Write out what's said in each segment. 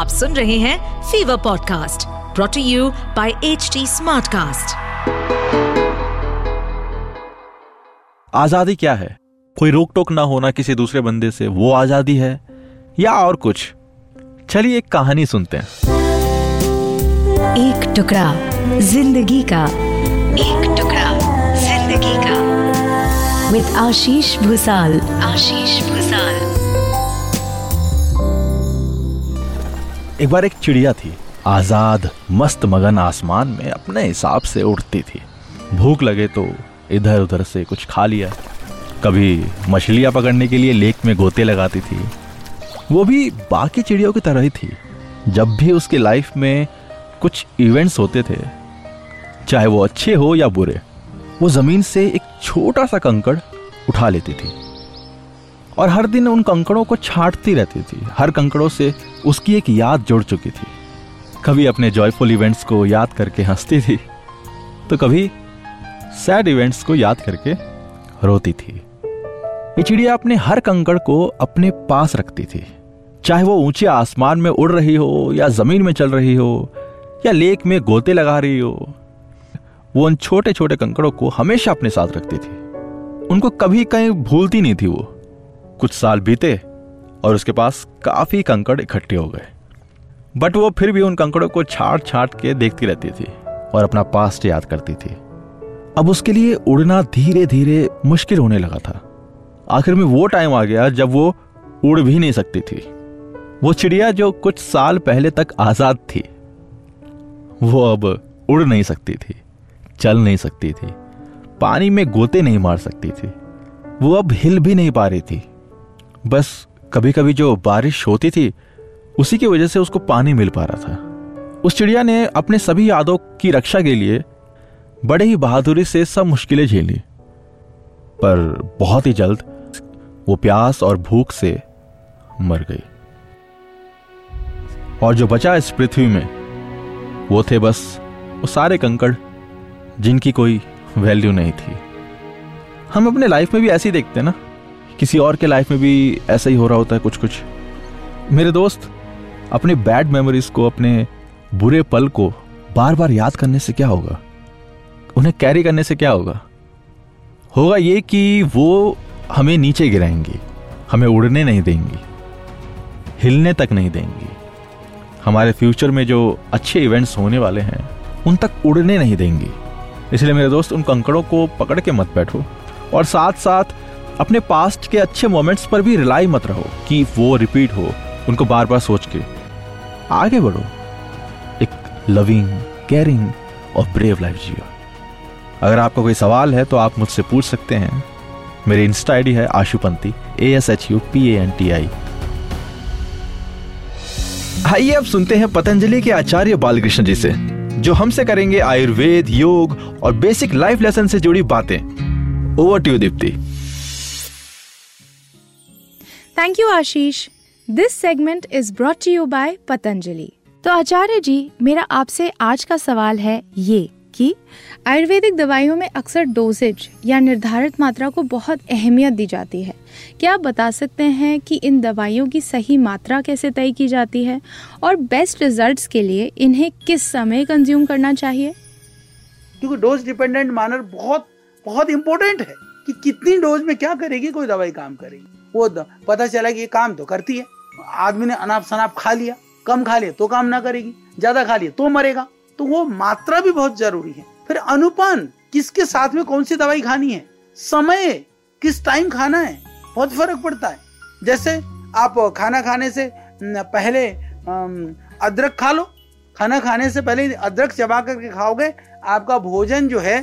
आप सुन रहे हैं Fever podcast brought to you by H Smartcast. आज़ादी क्या है? कोई रोक टोक ना होना किसी दूसरे बंदे से वो आज़ादी है या और कुछ? चलिए एक कहानी सुनते हैं। एक टुकड़ा ज़िंदगी का। एक टुकड़ा ज़िंदगी का। विद आशीष भूसाल आशीष भूसाल एक बार एक चिड़िया थी, आज़ाद, मस्त मगन आसमान में अपने हिसाब से उड़ती थी। भूख लगे तो इधर उधर से कुछ खा लिया। कभी मछलियाँ पकड़ने के लिए लेक में गोते लगाती थी। वो भी बाकी चिड़ियों की तरह ही थी। जब भी उसकी लाइफ में कुछ इवेंट्स होते थे, चाहे वो अच्छे हो या बुरे, वो ज़मीन से एक छोटा सा कंकड़ उठा लेती थी। और हर दिन उन कंकड़ों को छाटती रहती थी। हर कंकड़ों से उसकी एक याद जुड़ चुकी थी। कभी अपने जॉयफुल इवेंट्स को याद करके हंसती थी तो कभी सैड इवेंट्स को याद करके रोती थी। ये चिड़िया अपने हर कंकड़ को अपने पास रखती थी। चाहे वो ऊँचे आसमान में उड़ रही हो, या ज़मीन में चल रही हो, या लेक में गोते लगा रही हो, वो उन छोटे छोटे कंकड़ों को हमेशा अपने साथ रखती थी। उनको कभी कहीं भूलती नहीं थी वो। कुछ साल बीते और उसके पास काफ़ी कंकड़ इकट्ठे हो गए। बट वो फिर भी उन कंकड़ों को छाट छाट के देखती रहती थी और अपना पास्ट याद करती थी। अब उसके लिए उड़ना धीरे धीरे मुश्किल होने लगा था। आखिर में वो टाइम आ गया जब वो उड़ भी नहीं सकती थी। वो चिड़िया जो कुछ साल पहले तक आज़ाद थी, वो अब उड़ नहीं सकती थी, चल नहीं सकती थी, पानी में गोते नहीं मार सकती थी, वो अब हिल भी नहीं पा रही थी। बस कभी कभी जो बारिश होती थी, उसी की वजह से उसको पानी मिल पा रहा था। उस चिड़िया ने अपने सभी यादों की रक्षा के लिए बड़े ही बहादुरी से सब मुश्किलें झेली पर बहुत ही जल्द वो प्यास और भूख से मर गई। और जो बचा इस पृथ्वी में, वो थे बस वो सारे कंकड़, जिनकी कोई वैल्यू नहीं थी। हम अपने लाइफ में भी ऐसे ही देखते हैं ना? किसी और के लाइफ में भी ऐसा ही हो रहा होता है कुछ कुछ मेरे दोस्त, अपने बैड मेमोरीज को, अपने बुरे पल को बार बार याद करने से क्या होगा? उन्हें कैरी करने से क्या होगा? होगा ये कि वो हमें नीचे गिराएँगी, हमें उड़ने नहीं देंगी, हिलने तक नहीं देंगी। हमारे फ्यूचर में जो अच्छे इवेंट्स होने वाले हैं, उन तक उड़ने नहीं देंगी। इसलिए मेरे दोस्त, उन कंकड़ों को पकड़ के मत बैठो और साथ साथ अपने पास्ट के अच्छे मोमेंट्स पर भी रिलाई मत रहो कि वो रिपीट हो, उनको बार बार सोच के। आगे बढ़ो। एक लविंग केयरिंग और ब्रेव लाइफ जियो। अगर आपका कोई सवाल है तो आप मुझसे पूछ सकते हैं। मेरी इंस्टा आईडी है Ashupanti A S H U P A N T I आइए अब सुनते हैं पतंजलि के आचार्य बालकृष्ण जी से, जो हमसे करेंगे आयुर्वेद, योग और बेसिक लाइफ लेसन से जुड़ी बातें। Over to Dipti thank you Ashish this segment is brought you by Patanjali तो आचार्य जी, मेरा आपसे आज का सवाल है ये कि आयुर्वेदिक दवाइयों में अक्सर डोजेज या निर्धारित मात्रा को बहुत अहमियत दी जाती है। क्या आप बता सकते हैं कि इन दवाइयों की सही मात्रा कैसे तय की जाती है और बेस्ट रिजल्ट्स के लिए इन्हें किस समय कंज्यूम करना चाहिए? क्योंकि डोज डिपेंडेंट मानर बहुत बहुत इंपॉर्टेंट है कि कितनी डोज में क्या करेगी, कोई दवाई काम करेगी। वो पता चला कि ये काम तो करती है। आदमी ने अनाप शनाप खा लिया। कम खा लिया तो काम ना करेगी। ज़्यादा खा लिया तो मरेगा। तो वो मात्रा भी बहुत ज़रूरी है। फिर अनुपान, किसके साथ में कौन सी दवाई खानी है? समय, किस टाइम खाना है? बहुत फ़र्क पड़ता है। जैसे आप खाना खाने से पहले अदरक खा लो। खाना खाने से पहले अदरक चबा करके खाओगे, आपका भोजन जो है,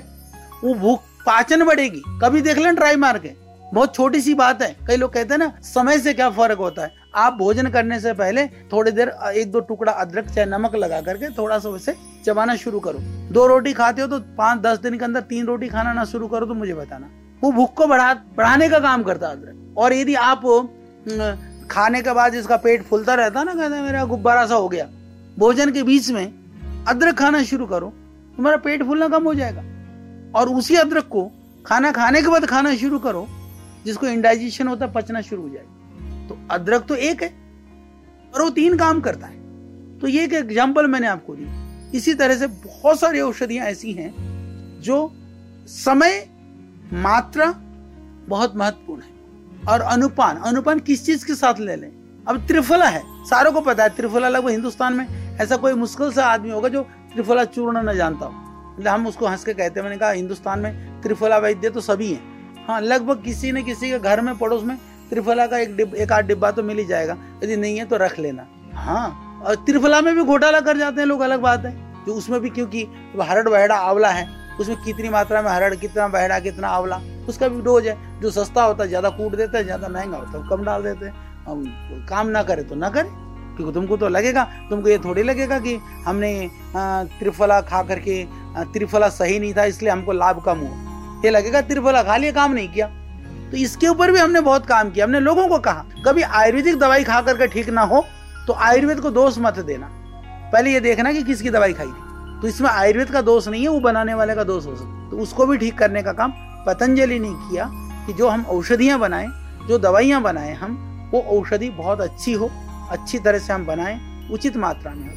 वो भूख पाचन बढ़ेगी। कभी देख लें ट्राई मार के। बहुत छोटी सी बात है। कई लोग कहते हैं ना, समय से क्या फ़र्क होता है? आप भोजन करने से पहले थोड़ी देर एक दो टुकड़ा अदरक चाहे नमक लगा करके थोड़ा सा उसे चबाना शुरू करो। दो रोटी खाते हो तो पाँच दस दिन के अंदर तीन रोटी खाना ना शुरू करो तो मुझे बताना। वो भूख को बढ़ा, बढ़ाने का काम करता अदरक। और यदि आप खाने के बाद इसका पेट फूलता रहता ना, कहते मेरा गुब्बारा सा हो गया, भोजन के बीच में अदरक खाना शुरू करो, तुम्हारा पेट फूलना कम हो जाएगा। और उसी अदरक को खाना खाने के बाद खाना शुरू करो जिसको इंडाइजेशन होता है, पचना शुरू हो जाएगा। तो अदरक तो एक है, और वो तीन काम करता है। तो ये एक एग्ज़ाम्पल मैंने आपको दी। इसी तरह से बहुत सारी औषधियाँ ऐसी हैं जो समय, मात्रा बहुत महत्वपूर्ण है। और अनुपान अनुपान किस चीज़ के साथ ले लें? अब त्रिफला है। सारों को पता है, त्रिफला लगभग हिंदुस्तान में ऐसा कोई मुश्किल सा आदमी होगा जो त्रिफला चूर्ण न जानता हो। मतलब हम उसको हंस के कहते हैं, मैंने कहा, हिंदुस्तान में त्रिफला वैद्य तो सभी हैं। हाँ लगभग किसी न किसी के घर में पड़ोस में त्रिफला का एक डिब, एक आध डिब्बा तो मिल ही जाएगा। यदि नहीं है तो रख लेना। हाँ और त्रिफला में भी घोटाला कर जाते हैं लोग अलग बात है। जो उसमें भी क्योंकि हरड़ बहड़ा आंवला है उसमें कितनी मात्रा में हरड़ कितना बहड़ा कितना आंवला उसका भी डोज है। जो सस्ता होता है ज़्यादा कूट देता है ज़्यादा महँगा होता है कम डाल देते हैं। काम ना करे तो ना करे क्योंकि तुमको तो लगेगा तुमको ये थोड़ी लगेगा कि हमने त्रिफला खा करके त्रिफला सही नहीं था इसलिए हमको लाभ कम हुआ। ये लगेगा त्रिफला खा लिया काम नहीं किया। तो इसके ऊपर भी हमने बहुत काम किया, हमने लोगों को कहा, कभी आयुर्वेदिक दवाई खा करके ठीक ना हो तो आयुर्वेद को दोष मत देना। पहले ये देखना कि किसकी दवाई खाई थी। तो इसमें आयुर्वेद का दोष नहीं है, वो बनाने वाले का दोष हो सकता तो उसको भी ठीक करने का काम पतंजलि ने किया कि जो हम औषधियाँ बनाएँ, जो दवाइयाँ बनाएँ हम, वो औषधि बहुत अच्छी हो, अच्छी तरह से हम बनाएँ, उचित मात्रा में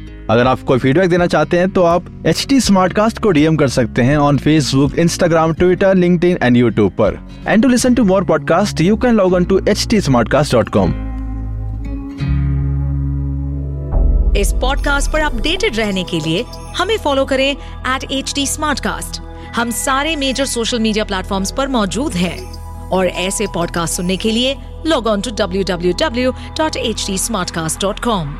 अगर आप कोई फीडबैक देना चाहते हैं तो आप एच टी को डीएम कर सकते हैं on Facebook Instagram Twitter LinkedIn and YouTube पर. And to listen to more podcast you can log on to H T Smartcast dot com इस पॉडकास्ट पर अपडेटेड रहने के लिए हमें फॉलो करें एट एच टी हम सारे मेजर सोशल मीडिया प्लेटफॉर्म पर मौजूद हैं। और ऐसे पॉडकास्ट सुनने के लिए log on to W W W dot H T Smartcast dot com